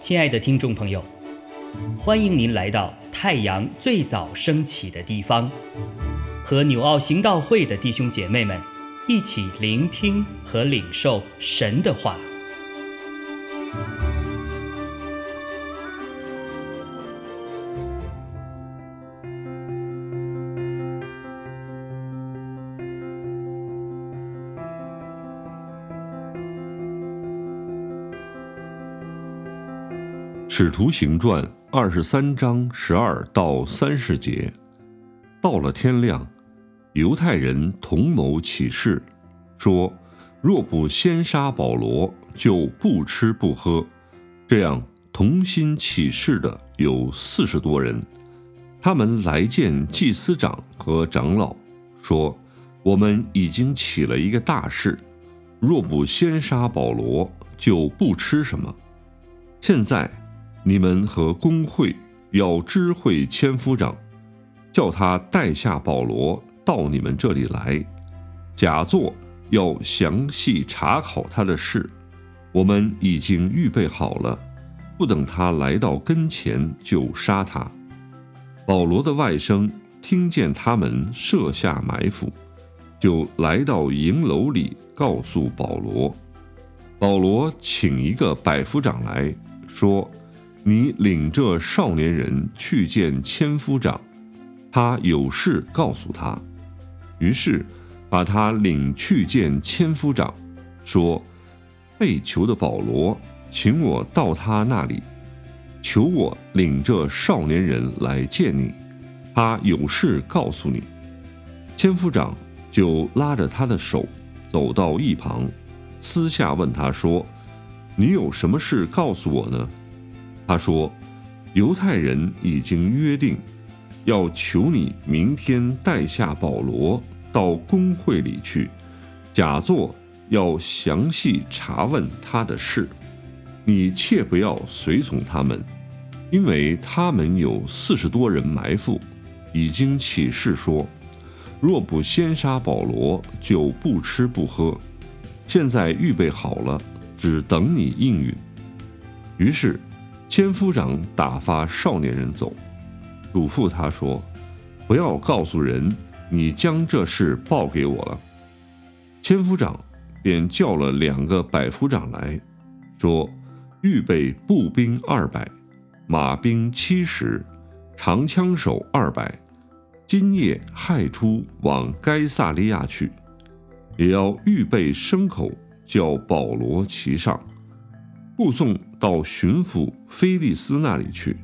亲爱的听众朋友，欢迎您来到太阳最早升起的地方，和纽奥行道会的弟兄姐妹们一起聆听和领受神的话。使徒行传二十三章十二到三十节，到了天亮，犹太人同谋起誓，说若不先杀保罗，就不吃不喝。这样同心起誓的有四十多人。他们来见祭司长和长老，说：“我们已经起了一个大事，若不先杀保罗，就不吃什么。现在。”你们和工会要知会千夫长，叫他带下保罗到你们这里来，假作要详细查考他的事。我们已经预备好了，不等他来到跟前就杀他。保罗的外甥听见他们设下埋伏，就来到营楼里告诉保罗。保罗请一个百夫长来说。你领这少年人去见千夫长，他有事告诉他。于是把他领去见千夫长，说：“被囚的保罗，请我到他那里，求我领这少年人来见你，他有事告诉你。”千夫长就拉着他的手走到一旁，私下问他说：“你有什么事告诉我呢？”他说：“犹太人已经约定，要求你明天带下保罗到公会里去，假作要详细查问他的事。你切不要随从他们，因为他们有四十多人埋伏，已经起誓说，若不先杀保罗，就不吃不喝。现在预备好了，只等你应允。”于是。千夫长打发少年人走，嘱咐他说：“不要告诉人，你将这事报给我了。”千夫长便叫了两个百夫长来说：“预备步兵二百，马兵七十，长枪手二百，今夜亥初往该萨利亚去，也要预备牲口，叫保罗骑上。”护送到巡抚菲利斯那里去。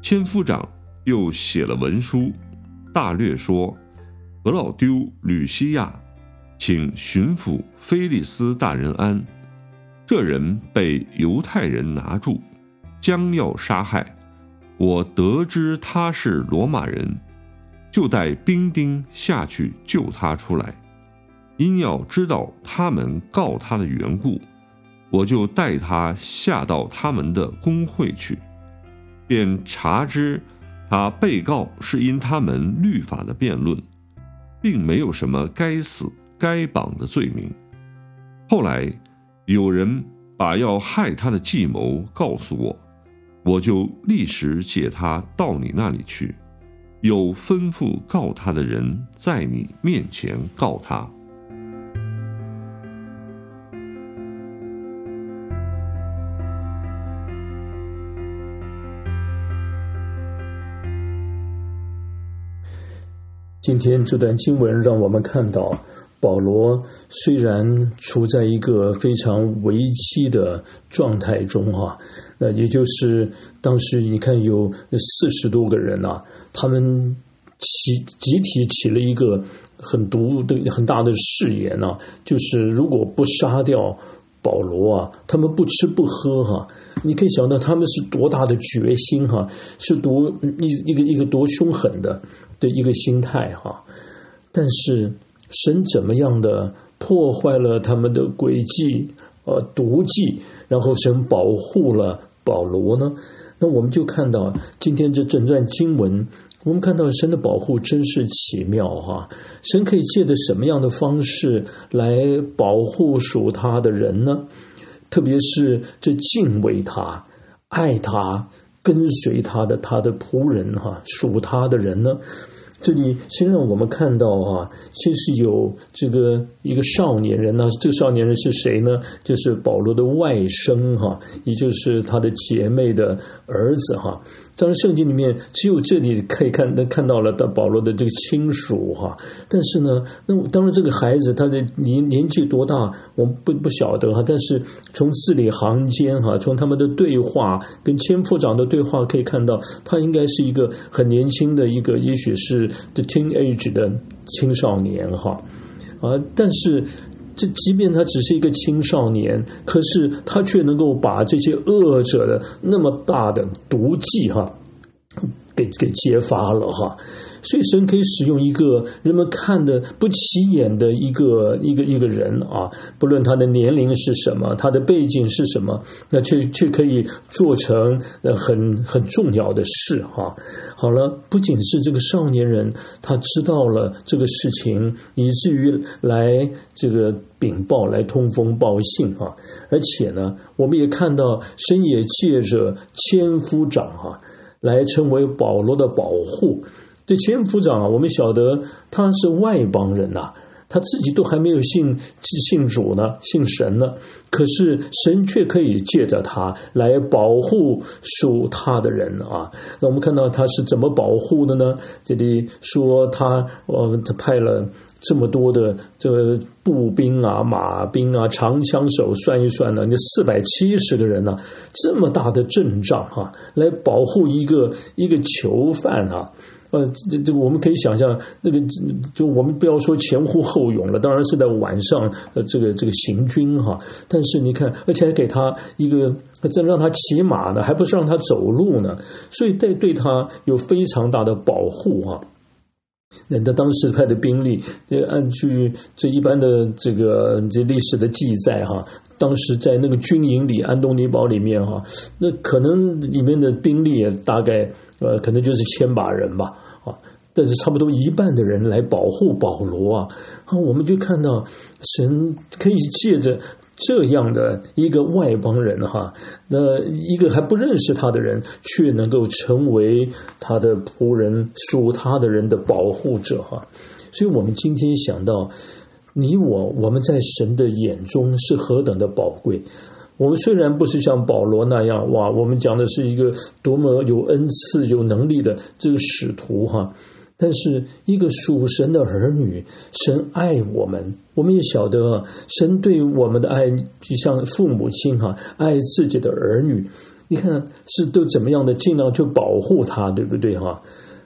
千夫长又写了文书，大略说：“俄老丢吕西亚，请巡抚菲利斯大人安。这人被犹太人拿住，将要杀害。我得知他是罗马人，就带兵丁下去救他出来。因要知道他们告他的缘故。”我就带他下到他们的工会去，便查知他被告是因他们律法的辩论，并没有什么该死该绑的罪名。后来有人把要害他的计谋告诉我，我就立时解他到你那里去，有吩咐告他的人在你面前告他。今天这段经文让我们看到，保罗虽然处在一个非常危机的状态中，哈，那也就是当时你看有四十多个人呐，他们起集体起了一个很毒的很大的誓言呐，就是如果不杀掉保罗啊，他们不吃不喝哈，你可以想到他们是多大的决心哈，是多一一个一个多凶狠的。的一个心态哈，但是神怎么样的破坏了他们的诡计呃毒计，然后神保护了保罗呢？那我们就看到今天这整段经文我们看到神的保护真是奇妙哈！神可以借着什么样的方式来保护属他的人呢？特别是这敬畏他、爱他、跟随他的他的仆人哈，属他的人呢？这里先让我们看到啊，先是有这个一个少年人呢，这个少年人是谁呢？就是保罗的外甥哈，也就是他的姐妹的儿子哈。当然，圣经里面只有这里可以看能看到了的保罗的这个亲属哈。但是呢，那当然这个孩子他的年年纪多大，我们不不晓得哈。但是从字里行间哈，从他们的对话跟千夫长的对话可以看到，他应该是一个很年轻的一个，也许是 the teenage 的青少年哈。啊，但是。这即便他只是一个青少年，可是他却能够把这些恶者的那么大的毒计哈，给给揭发了哈。所以神可以使用一个人们看的不起眼的一个一个一个人啊，不论他的年龄是什么，他的背景是什么，那却却可以做成呃很很重要的事哈。好了，不仅是这个少年人他知道了这个事情，以至于来这个禀报来通风报信啊，而且呢，我们也看到神也借着千夫长啊来成为保罗的保护。这千夫长啊，我们晓得他是外邦人呐，他自己都还没有信信主呢，信神呢。可是神却可以借着他来保护属他的人啊。那我们看到他是怎么保护的呢？这里说他呃，他派了这么多的这个步兵啊、马兵啊、长枪手，算一算呢，那四百七十个人呢，这么大的阵仗啊，来保护一个一个囚犯啊。呃，这这我们可以想象，那个就我们不要说前呼后拥了，当然是在晚上，呃，这个这个行军哈。但是你看，而且还给他一个，这让他骑马呢，还不是让他走路呢，所以对对他有非常大的保护哈。那那当时派的兵力，呃，按据这一般的这个这历史的记载哈，当时在那个军营里，安东尼堡里面哈，那可能里面的兵力也大概。呃，可能就是千把人吧，啊，但是差不多一半的人来保护保罗啊，啊，我们就看到神可以借着这样的一个外邦人哈，那一个还不认识他的人，却能够成为他的仆人，属他的人的保护者哈，所以我们今天想到你我，我们在神的眼中是何等的宝贵。我们虽然不是像保罗那样，哇，我们讲的是一个多么有恩赐、有能力的这个使徒哈，但是一个属神的儿女，神爱我们，我们也晓得神对我们的爱，就像父母亲哈爱自己的儿女，你看是都怎么样的，尽量去保护他，对不对哈？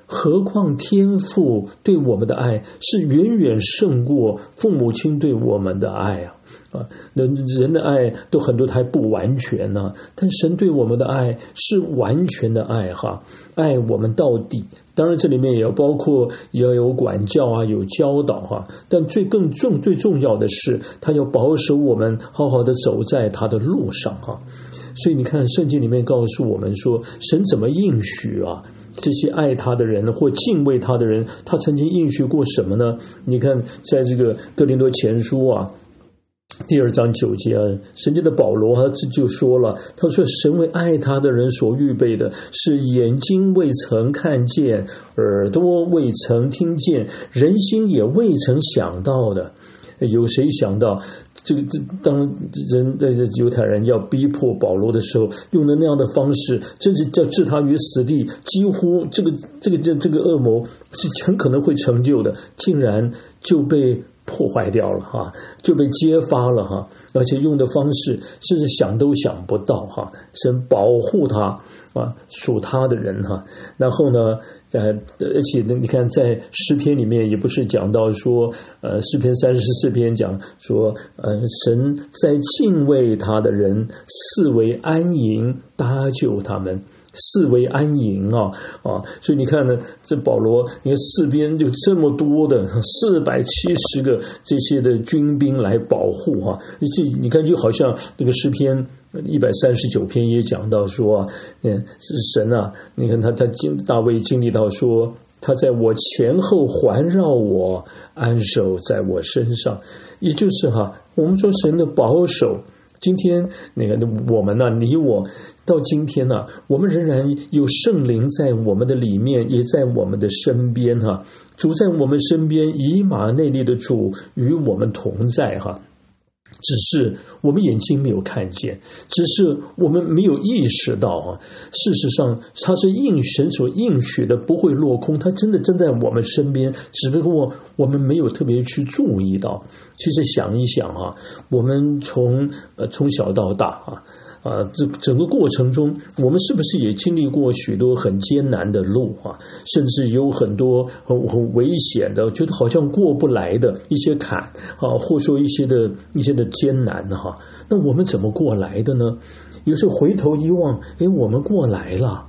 何况天父对我们的爱是远远胜过父母亲对我们的爱啊！啊，那人的爱都很多还不完全呢，但神对我们的爱是完全的爱哈，爱我们到底。当然这里面也要包括也要有管教啊，有教导哈，但最更重最重要的是，他要保守我们好好的走在他的路上哈。所以你看圣经里面告诉我们说，神怎么应许啊？这些爱他的人或敬畏他的人，他曾经应许过什么呢？你看，在这个哥林多前书啊，第二章九节啊，神经的保罗他就说了，他说：“神为爱他的人所预备的，是眼睛未曾看见，耳朵未曾听见，人心也未曾想到的。”有谁想到？这个这当人在这犹太人要逼迫保罗的时候，用的那样的方式，真是叫置他于死地，几乎这个这个这这个恶魔是很可能会成就的，竟然就被破坏掉了哈，就被揭发了哈，而且用的方式甚至想都想不到哈，神保护他啊，属他的人哈，然后呢？呃，而且呢，你看，在诗篇里面也不是讲到说，呃，诗篇三十四篇讲说，呃，神在敬畏他的人视为安营搭救他们，四围安营啊啊！所以你看呢，这保罗，你看四边就这么多的四百七十个这些的军兵来保护哈，这你看就好像那个诗篇。一百三十九篇也讲到说，嗯，是神啊！你看他他经大卫经历到说，他在我前后环绕我，安守在我身上。也就是哈，我们说神的保守。今天那个我们呢，你我到今天呢，我们仍然有圣灵在我们的里面，也在我们的身边哈。主在我们身边，以马内利的主与我们同在哈。只是我们眼睛没有看见，只是我们没有意识到啊。事实上，它是应神所应许的，不会落空。它真的正在我们身边，只不过我们没有特别去注意到。其实想一想啊，我们从呃从小到大啊。啊，这整个过程中，我们是不是也经历过许多很艰难的路啊？甚至有很多很很危险的，觉得好像过不来的一些坎啊，或说一些的一些的艰难哈。那我们怎么过来的呢？有时候回头一望，哎，我们过来了，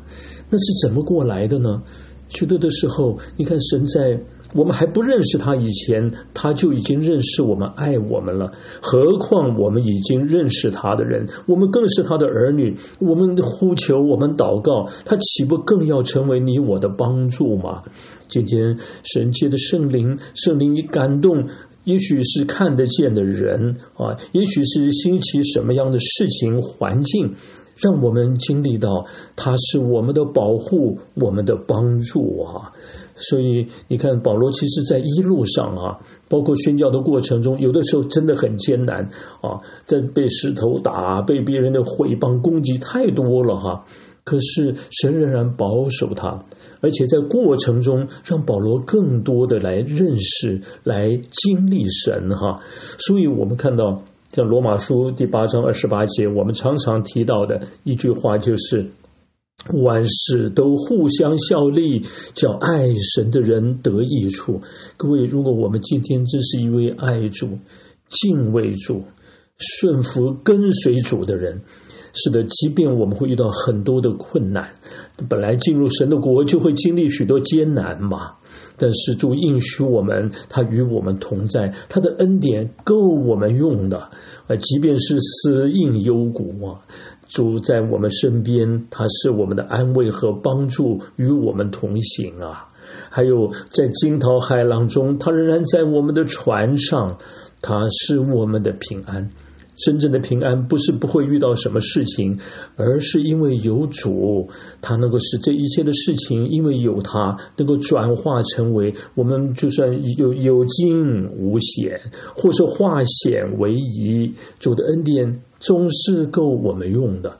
那是怎么过来的呢？许多的时候，你看神在。我们还不认识他以前，他就已经认识我们、爱我们了。何况我们已经认识他的人，我们更是他的儿女。我们呼求，我们祷告，他岂不更要成为你我的帮助吗？今天神界的圣灵，圣灵一感动，也许是看得见的人啊，也许是兴起什么样的事情、环境，让我们经历到他是我们的保护、我们的帮助啊。所以你看，保罗其实在一路上啊，包括宣教的过程中，有的时候真的很艰难啊，在被石头打、被别人的毁谤攻击太多了哈。可是神仍然保守他，而且在过程中让保罗更多的来认识、来经历神哈。所以我们看到，像罗马书第八章二十八节，我们常常提到的一句话就是。万事都互相效力，叫爱神的人得益处。各位，如果我们今天真是一位爱主、敬畏主、顺服跟随主的人，是的，即便我们会遇到很多的困难，本来进入神的国就会经历许多艰难嘛。但是主应许我们，他与我们同在，他的恩典够我们用的。啊，即便是死荫幽谷啊。主在我们身边，他是我们的安慰和帮助，与我们同行啊！还有在惊涛骇浪中，他仍然在我们的船上，他是我们的平安。真正的平安不是不会遇到什么事情，而是因为有主，他能够使这一切的事情，因为有他，能够转化成为我们就算有有惊无险，或是化险为夷。主的恩典总是够我们用的，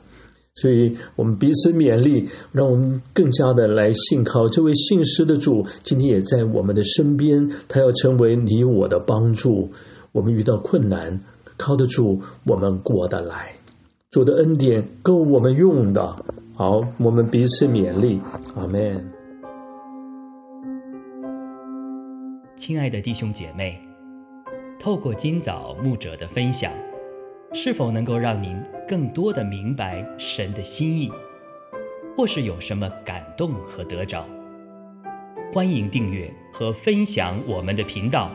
所以我们彼此勉励，让我们更加的来信靠这位信实的主。今天也在我们的身边，他要成为你我的帮助。我们遇到困难。靠得住，我们过得来。主的恩典够我们用的。好，我们彼此勉励。阿门。亲爱的弟兄姐妹，透过今早牧者的分享，是否能够让您更多的明白神的心意，或是有什么感动和得着？欢迎订阅和分享我们的频道。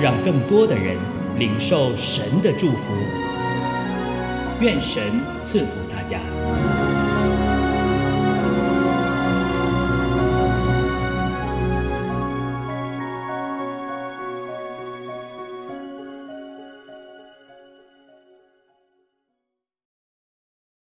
让更多的人领受神的祝福，愿神赐福大家。